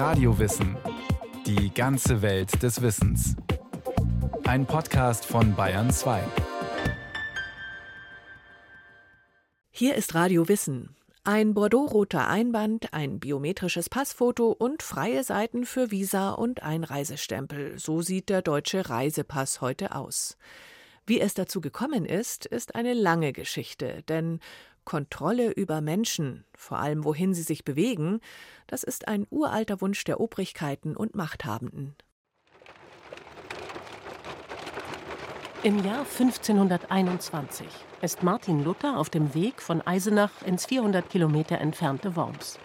Radiowissen. Die ganze Welt des Wissens. Ein Podcast von Bayern 2. Hier ist Radio Wissen. Ein bordeaux-roter Einband, ein biometrisches Passfoto und freie Seiten für Visa und Einreisestempel. So sieht der deutsche Reisepass heute aus. Wie es dazu gekommen ist, ist eine lange Geschichte, denn Kontrolle über Menschen, vor allem wohin sie sich bewegen, das ist ein uralter Wunsch der Obrigkeiten und Machthabenden. Im Jahr 1521 ist Martin Luther auf dem Weg von Eisenach ins 400 Kilometer entfernte Worms.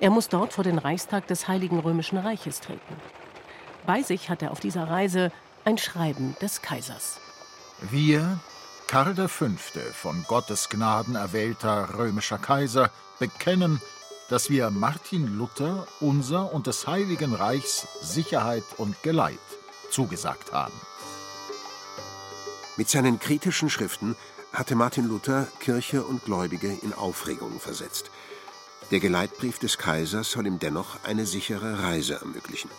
Er muss dort vor den Reichstag des Heiligen Römischen Reiches treten. Bei sich hat er auf dieser Reise ein Schreiben des Kaisers. Wir, Karl V., von Gottes Gnaden erwählter römischer Kaiser, bekennen, dass wir Martin Luther unser und des Heiligen Reichs Sicherheit und Geleit zugesagt haben. Mit seinen kritischen Schriften hatte Martin Luther Kirche und Gläubige in Aufregung versetzt. Der Geleitbrief des Kaisers soll ihm dennoch eine sichere Reise ermöglichen.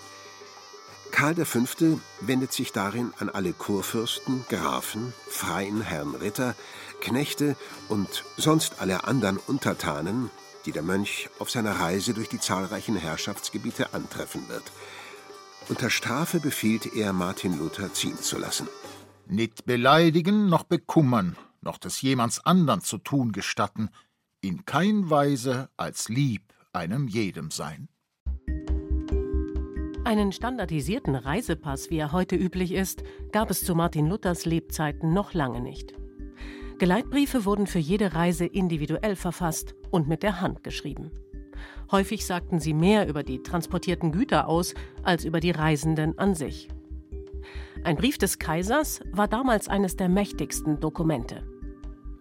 Karl V. wendet sich darin an alle Kurfürsten, Grafen, freien Herren Ritter, Knechte und sonst alle anderen Untertanen, die der Mönch auf seiner Reise durch die zahlreichen Herrschaftsgebiete antreffen wird. Unter Strafe befiehlt er, Martin Luther ziehen zu lassen. Nicht beleidigen noch bekummern, noch des jemands andern zu tun gestatten, in kein Weise als lieb einem jedem sein. Einen standardisierten Reisepass, wie er heute üblich ist, gab es zu Martin Luthers Lebzeiten noch lange nicht. Geleitbriefe wurden für jede Reise individuell verfasst und mit der Hand geschrieben. Häufig sagten sie mehr über die transportierten Güter aus als über die Reisenden an sich. Ein Brief des Kaisers war damals eines der mächtigsten Dokumente.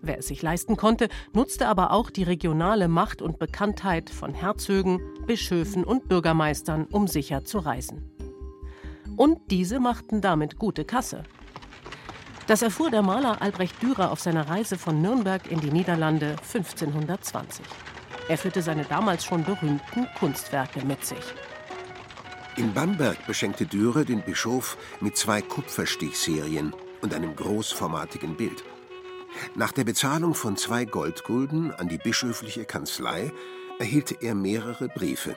Wer es sich leisten konnte, nutzte aber auch die regionale Macht und Bekanntheit von Herzögen, Bischöfen und Bürgermeistern, um sicher zu reisen. Und diese machten damit gute Kasse. Das erfuhr der Maler Albrecht Dürer auf seiner Reise von Nürnberg in die Niederlande 1520. Er führte seine damals schon berühmten Kunstwerke mit sich. In Bamberg beschenkte Dürer den Bischof mit zwei Kupferstichserien und einem großformatigen Bild. Nach der Bezahlung von zwei Goldgulden an die bischöfliche Kanzlei erhielt er mehrere Briefe.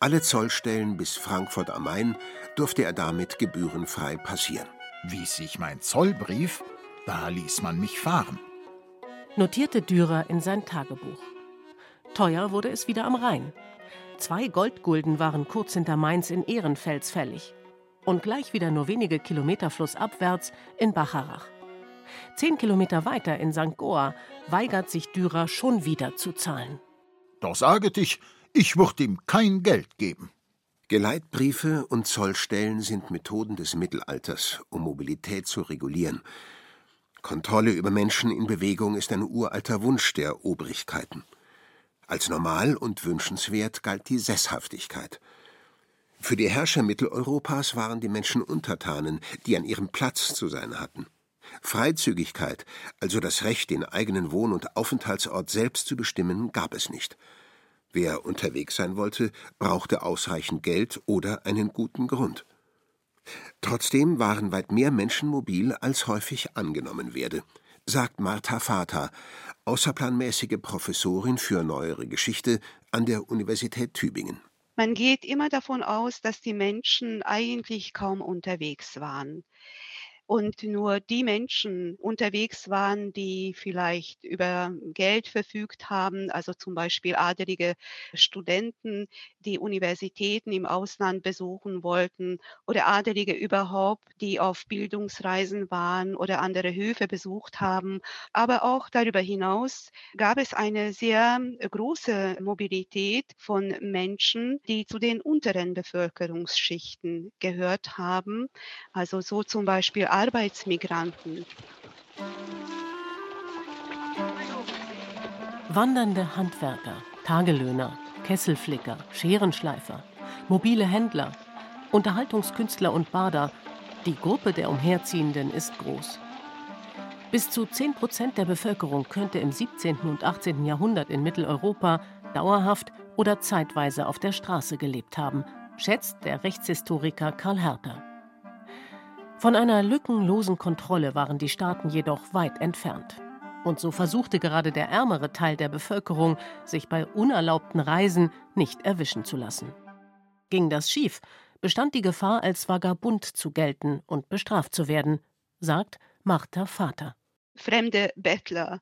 Alle Zollstellen bis Frankfurt am Main durfte er damit gebührenfrei passieren. Wie sich mein Zollbrief, da ließ man mich fahren. Notierte Dürer in sein Tagebuch. Teuer wurde es wieder am Rhein. Zwei Goldgulden waren kurz hinter Mainz in Ehrenfels fällig. Und gleich wieder nur wenige Kilometer flussabwärts in Bacharach. Zehn Kilometer weiter in St. Goa weigert sich Dürer schon wieder zu zahlen. Doch sage dich, ich würde ihm kein Geld geben. Geleitbriefe und Zollstellen sind Methoden des Mittelalters, um Mobilität zu regulieren. Kontrolle über Menschen in Bewegung ist ein uralter Wunsch der Obrigkeiten. Als normal und wünschenswert galt die Sesshaftigkeit. Für die Herrscher Mitteleuropas waren die Menschen Untertanen, die an ihrem Platz zu sein hatten. Freizügigkeit, also das Recht, den eigenen Wohn- und Aufenthaltsort selbst zu bestimmen, gab es nicht. Wer unterwegs sein wollte, brauchte ausreichend Geld oder einen guten Grund. Trotzdem waren weit mehr Menschen mobil, als häufig angenommen werde, sagt Martha Vater, außerplanmäßige Professorin für neuere Geschichte an der Universität Tübingen. Man geht immer davon aus, dass die Menschen eigentlich kaum unterwegs waren und nur die Menschen unterwegs waren, die vielleicht über Geld verfügt haben, also zum Beispiel adelige Studenten, die Universitäten im Ausland besuchen wollten oder Adelige überhaupt, die auf Bildungsreisen waren oder andere Höfe besucht haben. Aber auch darüber hinaus gab es eine sehr große Mobilität von Menschen, die zu den unteren Bevölkerungsschichten gehört haben. Also so zum Beispiel Arbeitsmigranten. Wandernde Handwerker, Tagelöhner, Kesselflicker, Scherenschleifer, mobile Händler, Unterhaltungskünstler und Bader, die Gruppe der Umherziehenden ist groß. Bis zu 10 Prozent der Bevölkerung könnte im 17. und 18. Jahrhundert in Mitteleuropa dauerhaft oder zeitweise auf der Straße gelebt haben, schätzt der Rechtshistoriker Karl Herter. Von einer lückenlosen Kontrolle waren die Staaten jedoch weit entfernt. Und so versuchte gerade der ärmere Teil der Bevölkerung, sich bei unerlaubten Reisen nicht erwischen zu lassen. Ging das schief, bestand die Gefahr, als Vagabund zu gelten und bestraft zu werden, sagt Martha Vater. Fremde Bettler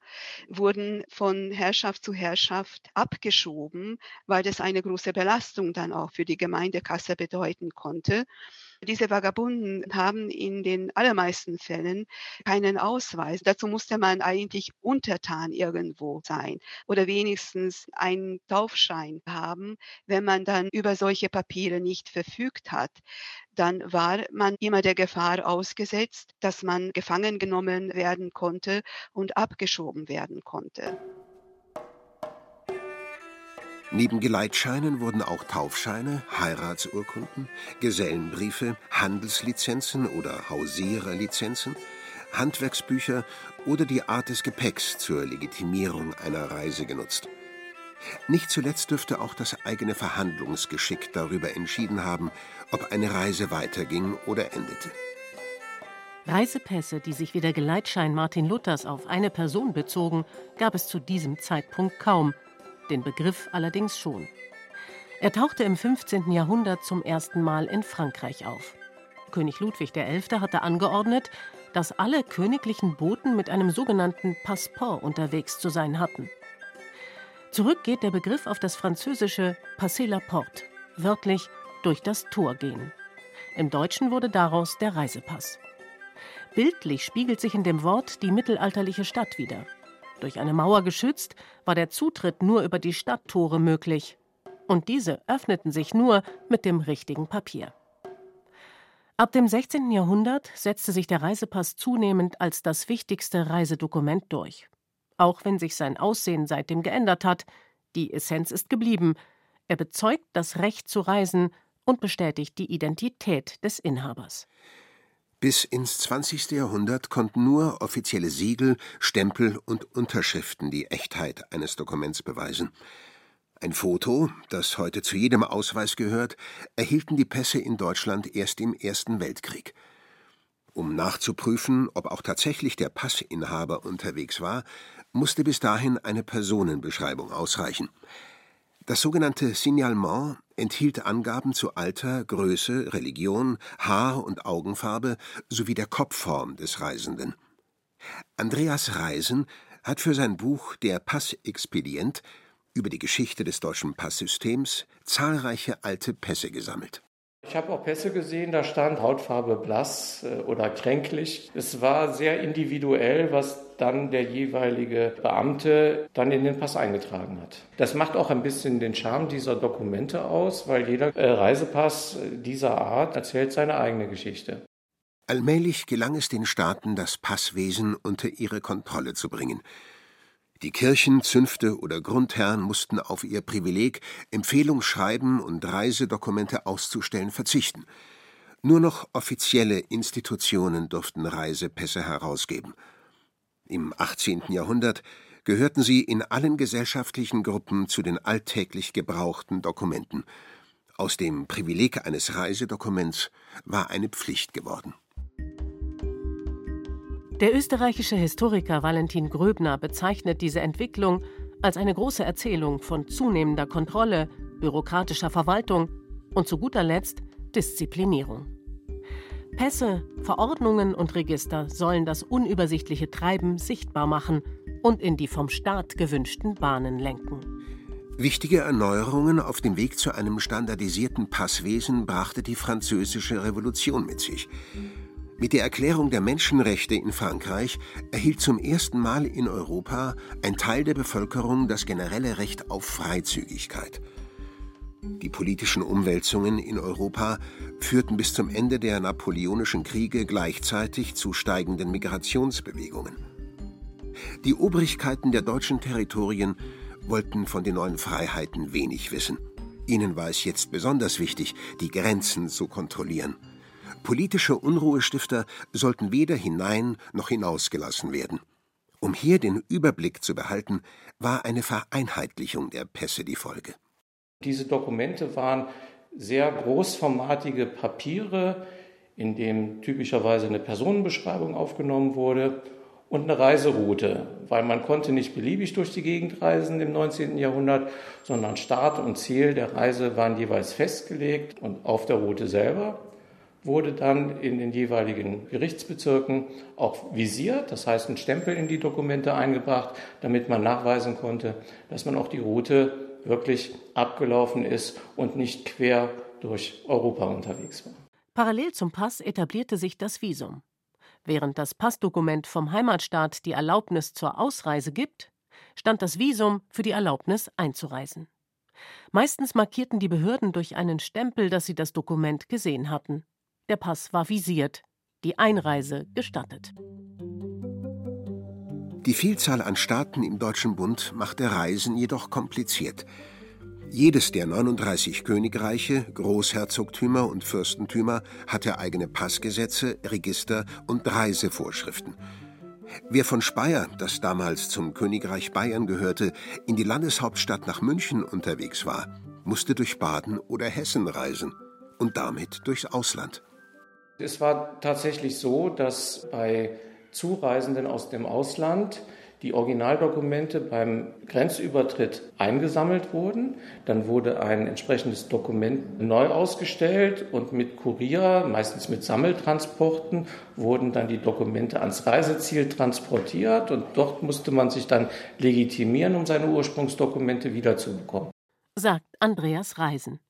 wurden von Herrschaft zu Herrschaft abgeschoben, weil das eine große Belastung dann auch für die Gemeindekasse bedeuten konnte. Diese Vagabunden haben in den allermeisten Fällen keinen Ausweis. Dazu musste man eigentlich untertan irgendwo sein oder wenigstens einen Taufschein haben. Wenn man dann über solche Papiere nicht verfügt hat, dann war man immer der Gefahr ausgesetzt, dass man gefangen genommen werden konnte und abgeschoben werden konnte. Neben Geleitscheinen wurden auch Taufscheine, Heiratsurkunden, Gesellenbriefe, Handelslizenzen oder Hausiererlizenzen, Handwerksbücher oder die Art des Gepäcks zur Legitimierung einer Reise genutzt. Nicht zuletzt dürfte auch das eigene Verhandlungsgeschick darüber entschieden haben, ob eine Reise weiterging oder endete. Reisepässe, die sich wie der Geleitschein Martin Luthers auf eine Person bezogen, gab es zu diesem Zeitpunkt kaum – den Begriff allerdings schon. Er tauchte im 15. Jahrhundert zum ersten Mal in Frankreich auf. König Ludwig XI. hatte angeordnet, dass alle königlichen Boten mit einem sogenannten Passeport unterwegs zu sein hatten. Zurück geht der Begriff auf das französische Passer la Porte, wörtlich durch das Tor gehen. Im Deutschen wurde daraus der Reisepass. Bildlich spiegelt sich in dem Wort die mittelalterliche Stadt wider. Durch eine Mauer geschützt, war der Zutritt nur über die Stadttore möglich. Und diese öffneten sich nur mit dem richtigen Papier. Ab dem 16. Jahrhundert setzte sich der Reisepass zunehmend als das wichtigste Reisedokument durch. Auch wenn sich sein Aussehen seitdem geändert hat, die Essenz ist geblieben. Er bezeugt das Recht zu reisen und bestätigt die Identität des Inhabers. Bis ins 20. Jahrhundert konnten nur offizielle Siegel, Stempel und Unterschriften die Echtheit eines Dokuments beweisen. Ein Foto, das heute zu jedem Ausweis gehört, erhielten die Pässe in Deutschland erst im Ersten Weltkrieg. Um nachzuprüfen, ob auch tatsächlich der Passinhaber unterwegs war, musste bis dahin eine Personenbeschreibung ausreichen. Das sogenannte Signalement enthielt Angaben zu Alter, Größe, Religion, Haar- und Augenfarbe sowie der Kopfform des Reisenden. Andreas Reisen hat für sein Buch Der Passexpedient über die Geschichte des deutschen Passsystems zahlreiche alte Pässe gesammelt. Ich habe auch Pässe gesehen, da stand Hautfarbe blass äh, oder kränklich. Es war sehr individuell, was dann der jeweilige Beamte dann in den Pass eingetragen hat. Das macht auch ein bisschen den Charme dieser Dokumente aus, weil jeder äh, Reisepass dieser Art erzählt seine eigene Geschichte. Allmählich gelang es den Staaten, das Passwesen unter ihre Kontrolle zu bringen. Die Kirchen, Zünfte oder Grundherren mussten auf ihr Privileg, Empfehlungsschreiben und Reisedokumente auszustellen, verzichten. Nur noch offizielle Institutionen durften Reisepässe herausgeben. Im 18. Jahrhundert gehörten sie in allen gesellschaftlichen Gruppen zu den alltäglich gebrauchten Dokumenten. Aus dem Privileg eines Reisedokuments war eine Pflicht geworden. Der österreichische Historiker Valentin Gröbner bezeichnet diese Entwicklung als eine große Erzählung von zunehmender Kontrolle, bürokratischer Verwaltung und zu guter Letzt Disziplinierung. Pässe, Verordnungen und Register sollen das unübersichtliche Treiben sichtbar machen und in die vom Staat gewünschten Bahnen lenken. Wichtige Erneuerungen auf dem Weg zu einem standardisierten Passwesen brachte die Französische Revolution mit sich. Mit der Erklärung der Menschenrechte in Frankreich erhielt zum ersten Mal in Europa ein Teil der Bevölkerung das generelle Recht auf Freizügigkeit. Die politischen Umwälzungen in Europa führten bis zum Ende der napoleonischen Kriege gleichzeitig zu steigenden Migrationsbewegungen. Die Obrigkeiten der deutschen Territorien wollten von den neuen Freiheiten wenig wissen. Ihnen war es jetzt besonders wichtig, die Grenzen zu kontrollieren. Politische Unruhestifter sollten weder hinein noch hinausgelassen werden. Um hier den Überblick zu behalten, war eine Vereinheitlichung der Pässe die Folge. Diese Dokumente waren sehr großformatige Papiere, in dem typischerweise eine Personenbeschreibung aufgenommen wurde und eine Reiseroute, weil man konnte nicht beliebig durch die Gegend reisen im 19. Jahrhundert, sondern Start und Ziel der Reise waren jeweils festgelegt und auf der Route selber wurde dann in den jeweiligen Gerichtsbezirken auch visiert, das heißt ein Stempel in die Dokumente eingebracht, damit man nachweisen konnte, dass man auch die Route wirklich abgelaufen ist und nicht quer durch Europa unterwegs war. Parallel zum Pass etablierte sich das Visum. Während das Passdokument vom Heimatstaat die Erlaubnis zur Ausreise gibt, stand das Visum für die Erlaubnis einzureisen. Meistens markierten die Behörden durch einen Stempel, dass sie das Dokument gesehen hatten. Der Pass war visiert, die Einreise gestattet. Die Vielzahl an Staaten im Deutschen Bund machte Reisen jedoch kompliziert. Jedes der 39 Königreiche, Großherzogtümer und Fürstentümer hatte eigene Passgesetze, Register und Reisevorschriften. Wer von Speyer, das damals zum Königreich Bayern gehörte, in die Landeshauptstadt nach München unterwegs war, musste durch Baden oder Hessen reisen und damit durchs Ausland. Es war tatsächlich so, dass bei Zureisenden aus dem Ausland die Originaldokumente beim Grenzübertritt eingesammelt wurden. Dann wurde ein entsprechendes Dokument neu ausgestellt und mit Kurier, meistens mit Sammeltransporten, wurden dann die Dokumente ans Reiseziel transportiert und dort musste man sich dann legitimieren, um seine Ursprungsdokumente wiederzubekommen. Sagt Andreas Reisen.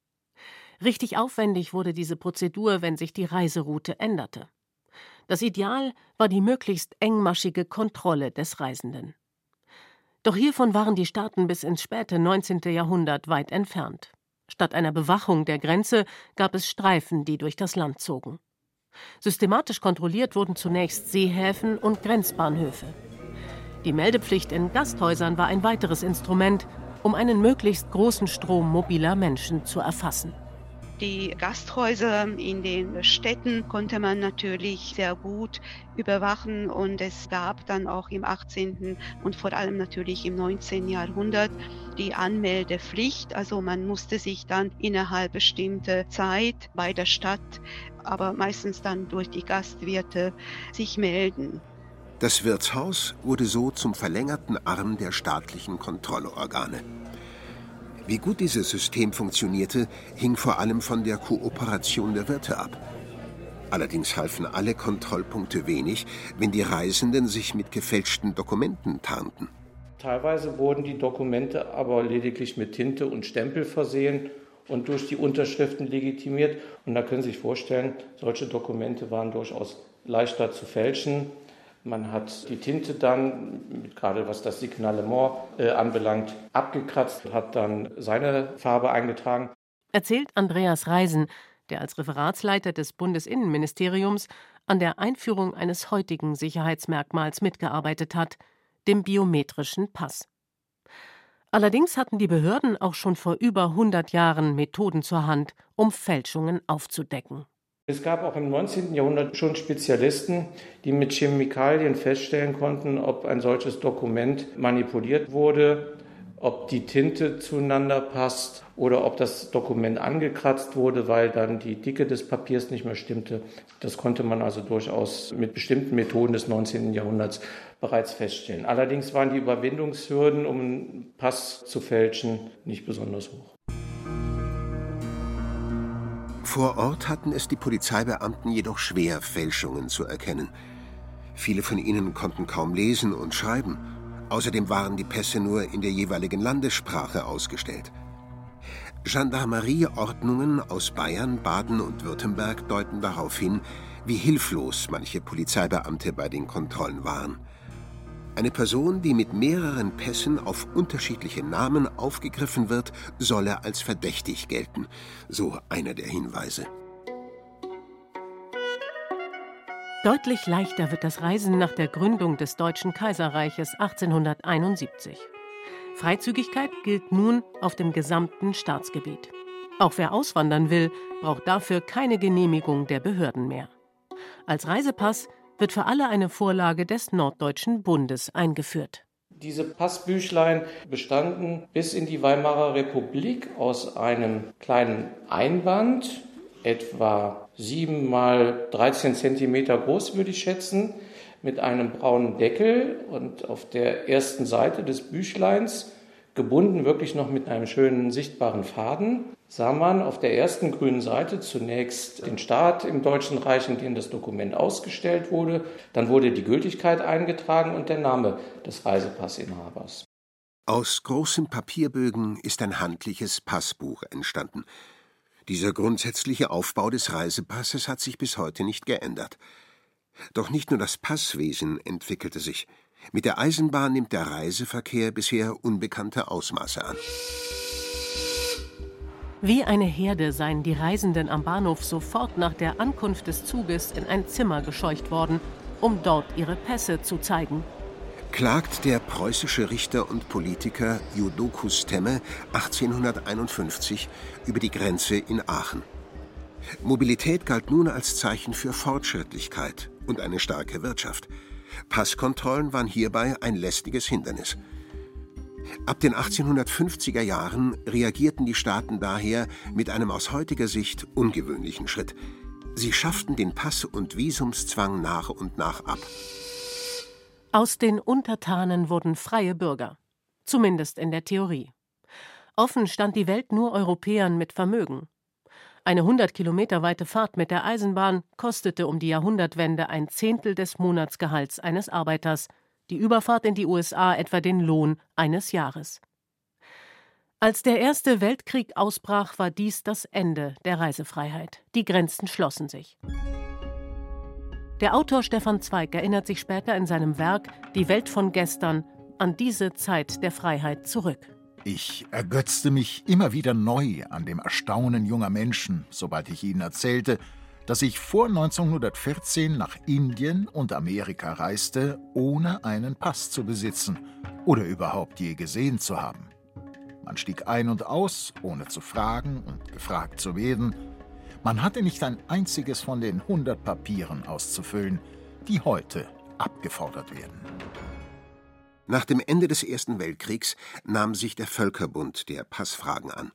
Richtig aufwendig wurde diese Prozedur, wenn sich die Reiseroute änderte. Das Ideal war die möglichst engmaschige Kontrolle des Reisenden. Doch hiervon waren die Staaten bis ins späte 19. Jahrhundert weit entfernt. Statt einer Bewachung der Grenze gab es Streifen, die durch das Land zogen. Systematisch kontrolliert wurden zunächst Seehäfen und Grenzbahnhöfe. Die Meldepflicht in Gasthäusern war ein weiteres Instrument, um einen möglichst großen Strom mobiler Menschen zu erfassen. Die Gasthäuser in den Städten konnte man natürlich sehr gut überwachen und es gab dann auch im 18. und vor allem natürlich im 19. Jahrhundert die Anmeldepflicht. Also man musste sich dann innerhalb bestimmter Zeit bei der Stadt, aber meistens dann durch die Gastwirte sich melden. Das Wirtshaus wurde so zum verlängerten Arm der staatlichen Kontrollorgane. Wie gut dieses System funktionierte, hing vor allem von der Kooperation der Wirte ab. Allerdings halfen alle Kontrollpunkte wenig, wenn die Reisenden sich mit gefälschten Dokumenten tarnten. Teilweise wurden die Dokumente aber lediglich mit Tinte und Stempel versehen und durch die Unterschriften legitimiert. Und da können Sie sich vorstellen, solche Dokumente waren durchaus leichter zu fälschen man hat die Tinte dann, gerade was das Signalement äh, anbelangt, abgekratzt, hat dann seine Farbe eingetragen. Erzählt Andreas Reisen, der als Referatsleiter des Bundesinnenministeriums an der Einführung eines heutigen Sicherheitsmerkmals mitgearbeitet hat, dem biometrischen Pass. Allerdings hatten die Behörden auch schon vor über 100 Jahren Methoden zur Hand, um Fälschungen aufzudecken. Es gab auch im 19. Jahrhundert schon Spezialisten, die mit Chemikalien feststellen konnten, ob ein solches Dokument manipuliert wurde, ob die Tinte zueinander passt oder ob das Dokument angekratzt wurde, weil dann die Dicke des Papiers nicht mehr stimmte. Das konnte man also durchaus mit bestimmten Methoden des 19. Jahrhunderts bereits feststellen. Allerdings waren die Überwindungshürden, um einen Pass zu fälschen, nicht besonders hoch. Vor Ort hatten es die Polizeibeamten jedoch schwer, Fälschungen zu erkennen. Viele von ihnen konnten kaum lesen und schreiben. Außerdem waren die Pässe nur in der jeweiligen Landessprache ausgestellt. Gendarmerieordnungen aus Bayern, Baden und Württemberg deuten darauf hin, wie hilflos manche Polizeibeamte bei den Kontrollen waren. Eine Person, die mit mehreren Pässen auf unterschiedliche Namen aufgegriffen wird, solle als verdächtig gelten, so einer der Hinweise. Deutlich leichter wird das Reisen nach der Gründung des Deutschen Kaiserreiches 1871. Freizügigkeit gilt nun auf dem gesamten Staatsgebiet. Auch wer auswandern will, braucht dafür keine Genehmigung der Behörden mehr. Als Reisepass wird für alle eine Vorlage des Norddeutschen Bundes eingeführt. Diese Passbüchlein bestanden bis in die Weimarer Republik aus einem kleinen Einband, etwa 7 mal 13 Zentimeter groß, würde ich schätzen, mit einem braunen Deckel und auf der ersten Seite des Büchleins, gebunden wirklich noch mit einem schönen sichtbaren Faden, sah man auf der ersten grünen Seite zunächst den Staat im Deutschen Reich, in dem das Dokument ausgestellt wurde. Dann wurde die Gültigkeit eingetragen und der Name des Reisepassinhabers. Aus großen Papierbögen ist ein handliches Passbuch entstanden. Dieser grundsätzliche Aufbau des Reisepasses hat sich bis heute nicht geändert. Doch nicht nur das Passwesen entwickelte sich. Mit der Eisenbahn nimmt der Reiseverkehr bisher unbekannte Ausmaße an. Wie eine Herde seien die Reisenden am Bahnhof sofort nach der Ankunft des Zuges in ein Zimmer gescheucht worden, um dort ihre Pässe zu zeigen. Klagt der preußische Richter und Politiker Judokus Temme 1851 über die Grenze in Aachen. Mobilität galt nun als Zeichen für Fortschrittlichkeit und eine starke Wirtschaft. Passkontrollen waren hierbei ein lästiges Hindernis. Ab den 1850er Jahren reagierten die Staaten daher mit einem aus heutiger Sicht ungewöhnlichen Schritt. Sie schafften den Pass- und Visumszwang nach und nach ab. Aus den Untertanen wurden freie Bürger, zumindest in der Theorie. Offen stand die Welt nur Europäern mit Vermögen. Eine 100 Kilometer weite Fahrt mit der Eisenbahn kostete um die Jahrhundertwende ein Zehntel des Monatsgehalts eines Arbeiters, die Überfahrt in die USA etwa den Lohn eines Jahres. Als der Erste Weltkrieg ausbrach, war dies das Ende der Reisefreiheit. Die Grenzen schlossen sich. Der Autor Stefan Zweig erinnert sich später in seinem Werk Die Welt von gestern an diese Zeit der Freiheit zurück. Ich ergötzte mich immer wieder neu an dem Erstaunen junger Menschen, sobald ich ihnen erzählte, dass ich vor 1914 nach Indien und Amerika reiste, ohne einen Pass zu besitzen oder überhaupt je gesehen zu haben. Man stieg ein und aus, ohne zu fragen und gefragt zu werden. Man hatte nicht ein einziges von den 100 Papieren auszufüllen, die heute abgefordert werden. Nach dem Ende des Ersten Weltkriegs nahm sich der Völkerbund der Passfragen an.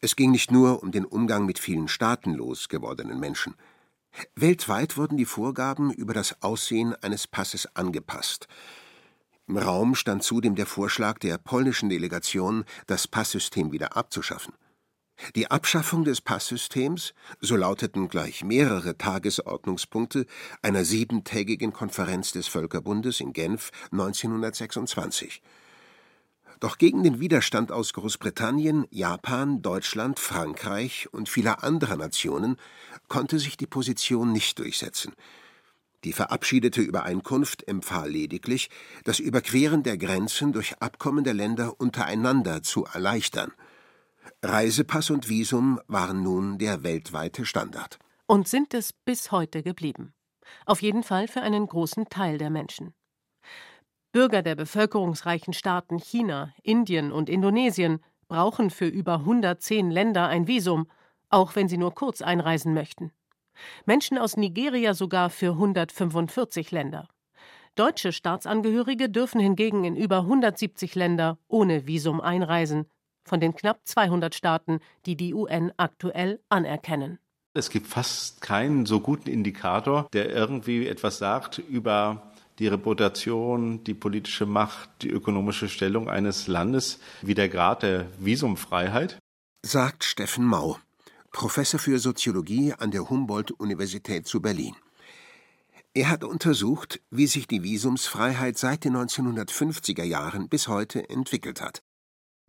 Es ging nicht nur um den Umgang mit vielen staatenlos gewordenen Menschen. Weltweit wurden die Vorgaben über das Aussehen eines Passes angepasst. Im Raum stand zudem der Vorschlag der polnischen Delegation, das Passsystem wieder abzuschaffen. Die Abschaffung des Passsystems, so lauteten gleich mehrere Tagesordnungspunkte einer siebentägigen Konferenz des Völkerbundes in Genf 1926. Doch gegen den Widerstand aus Großbritannien, Japan, Deutschland, Frankreich und vieler anderer Nationen konnte sich die Position nicht durchsetzen. Die verabschiedete Übereinkunft empfahl lediglich, das Überqueren der Grenzen durch Abkommen der Länder untereinander zu erleichtern. Reisepass und Visum waren nun der weltweite Standard. Und sind es bis heute geblieben. Auf jeden Fall für einen großen Teil der Menschen. Bürger der bevölkerungsreichen Staaten China, Indien und Indonesien brauchen für über 110 Länder ein Visum, auch wenn sie nur kurz einreisen möchten. Menschen aus Nigeria sogar für 145 Länder. Deutsche Staatsangehörige dürfen hingegen in über 170 Länder ohne Visum einreisen, von den knapp 200 Staaten, die die UN aktuell anerkennen. Es gibt fast keinen so guten Indikator, der irgendwie etwas sagt über die Reputation, die politische Macht, die ökonomische Stellung eines Landes wie der Grad der Visumfreiheit. Sagt Steffen Mau, Professor für Soziologie an der Humboldt-Universität zu Berlin. Er hat untersucht, wie sich die Visumsfreiheit seit den 1950er Jahren bis heute entwickelt hat.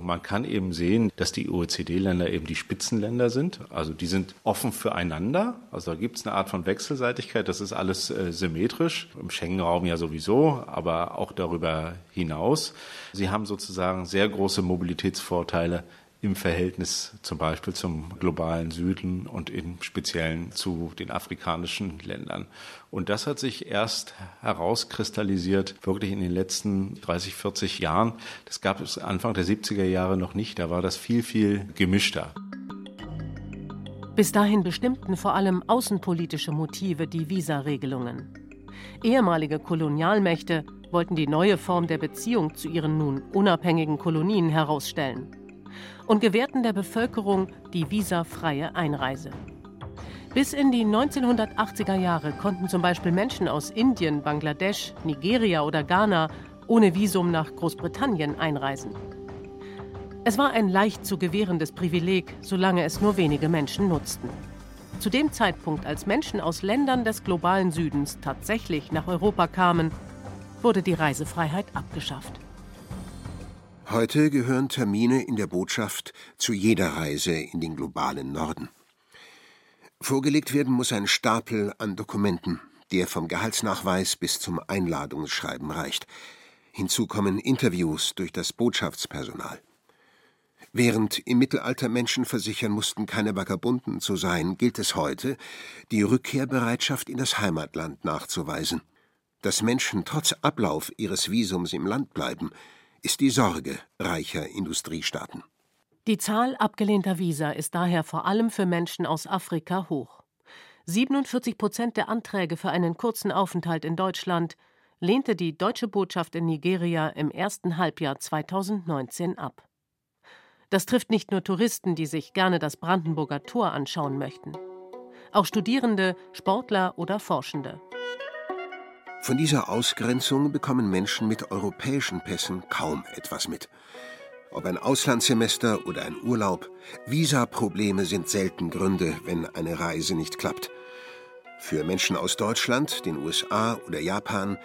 Man kann eben sehen, dass die OECD-Länder eben die Spitzenländer sind. Also die sind offen füreinander. Also da gibt es eine Art von Wechselseitigkeit. Das ist alles äh, symmetrisch. Im Schengen-Raum ja sowieso, aber auch darüber hinaus. Sie haben sozusagen sehr große Mobilitätsvorteile im Verhältnis zum Beispiel zum globalen Süden und im Speziellen zu den afrikanischen Ländern. Und das hat sich erst herauskristallisiert, wirklich in den letzten 30, 40 Jahren. Das gab es Anfang der 70er Jahre noch nicht. Da war das viel, viel gemischter. Bis dahin bestimmten vor allem außenpolitische Motive die Visaregelungen. Ehemalige Kolonialmächte wollten die neue Form der Beziehung zu ihren nun unabhängigen Kolonien herausstellen und gewährten der Bevölkerung die visafreie Einreise. Bis in die 1980er Jahre konnten zum Beispiel Menschen aus Indien, Bangladesch, Nigeria oder Ghana ohne Visum nach Großbritannien einreisen. Es war ein leicht zu gewährendes Privileg, solange es nur wenige Menschen nutzten. Zu dem Zeitpunkt, als Menschen aus Ländern des globalen Südens tatsächlich nach Europa kamen, wurde die Reisefreiheit abgeschafft. Heute gehören Termine in der Botschaft zu jeder Reise in den globalen Norden. Vorgelegt werden muss ein Stapel an Dokumenten, der vom Gehaltsnachweis bis zum Einladungsschreiben reicht. Hinzu kommen Interviews durch das Botschaftspersonal. Während im Mittelalter Menschen versichern mussten, keine Vagabunden zu sein, gilt es heute, die Rückkehrbereitschaft in das Heimatland nachzuweisen. Dass Menschen trotz Ablauf ihres Visums im Land bleiben, ist die Sorge reicher Industriestaaten. Die Zahl abgelehnter Visa ist daher vor allem für Menschen aus Afrika hoch. 47 Prozent der Anträge für einen kurzen Aufenthalt in Deutschland lehnte die deutsche Botschaft in Nigeria im ersten Halbjahr 2019 ab. Das trifft nicht nur Touristen, die sich gerne das Brandenburger Tor anschauen möchten. Auch Studierende, Sportler oder Forschende. Von dieser Ausgrenzung bekommen Menschen mit europäischen Pässen kaum etwas mit. Ob ein Auslandssemester oder ein Urlaub, Visaprobleme sind selten Gründe, wenn eine Reise nicht klappt. Für Menschen aus Deutschland, den USA oder Japan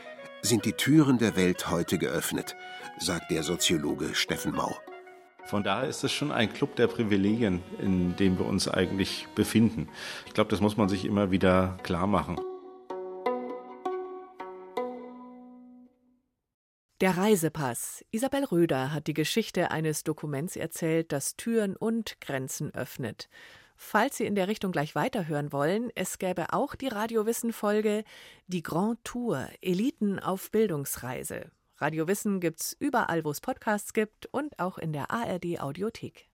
sind die Türen der Welt heute geöffnet, sagt der Soziologe Steffen Mau. Von daher ist es schon ein Club der Privilegien, in dem wir uns eigentlich befinden. Ich glaube, das muss man sich immer wieder klar machen. Der Reisepass. Isabel Röder hat die Geschichte eines Dokuments erzählt, das Türen und Grenzen öffnet. Falls Sie in der Richtung gleich weiterhören wollen, es gäbe auch die Radiowissen-Folge Die Grand Tour Eliten auf Bildungsreise. Radio Wissen gibt's überall, wo es Podcasts gibt und auch in der ARD Audiothek.